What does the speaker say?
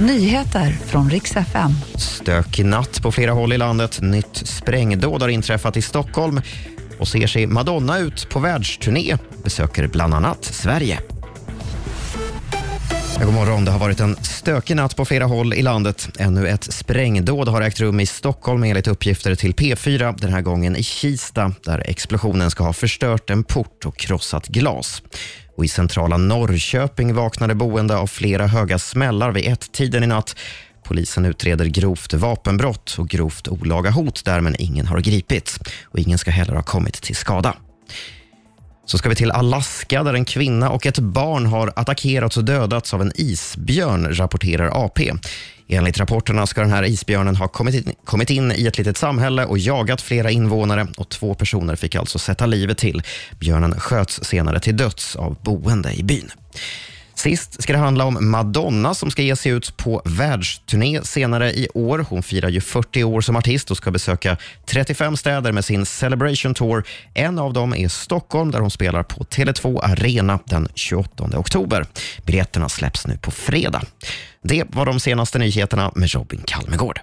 Nyheter från riks FM. Stökig natt på flera håll i landet. Nytt sprängdåd har inträffat i Stockholm och ser sig Madonna ut på världsturné. Besöker bland annat Sverige. God morgon. Det har varit en stökig natt på flera håll i landet. Ännu ett sprängdåd har ägt rum i Stockholm enligt uppgifter till P4. Den här gången i Kista där explosionen ska ha förstört en port och krossat glas. Och I centrala Norrköping vaknade boende av flera höga smällar vid ett-tiden i natt. Polisen utreder grovt vapenbrott och grovt olaga hot där, men ingen har gripits. Och ingen ska heller ha kommit till skada. Så ska vi till Alaska där en kvinna och ett barn har attackerats och dödats av en isbjörn, rapporterar AP. Enligt rapporterna ska den här isbjörnen ha kommit in, kommit in i ett litet samhälle och jagat flera invånare och två personer fick alltså sätta livet till. Björnen sköts senare till döds av boende i byn. Sist ska det handla om Madonna som ska ge sig ut på världsturné senare i år. Hon firar ju 40 år som artist och ska besöka 35 städer med sin Celebration Tour. En av dem är Stockholm där hon spelar på Tele2 Arena den 28 oktober. Biljetterna släpps nu på fredag. Det var de senaste nyheterna med Robin Kalmegård.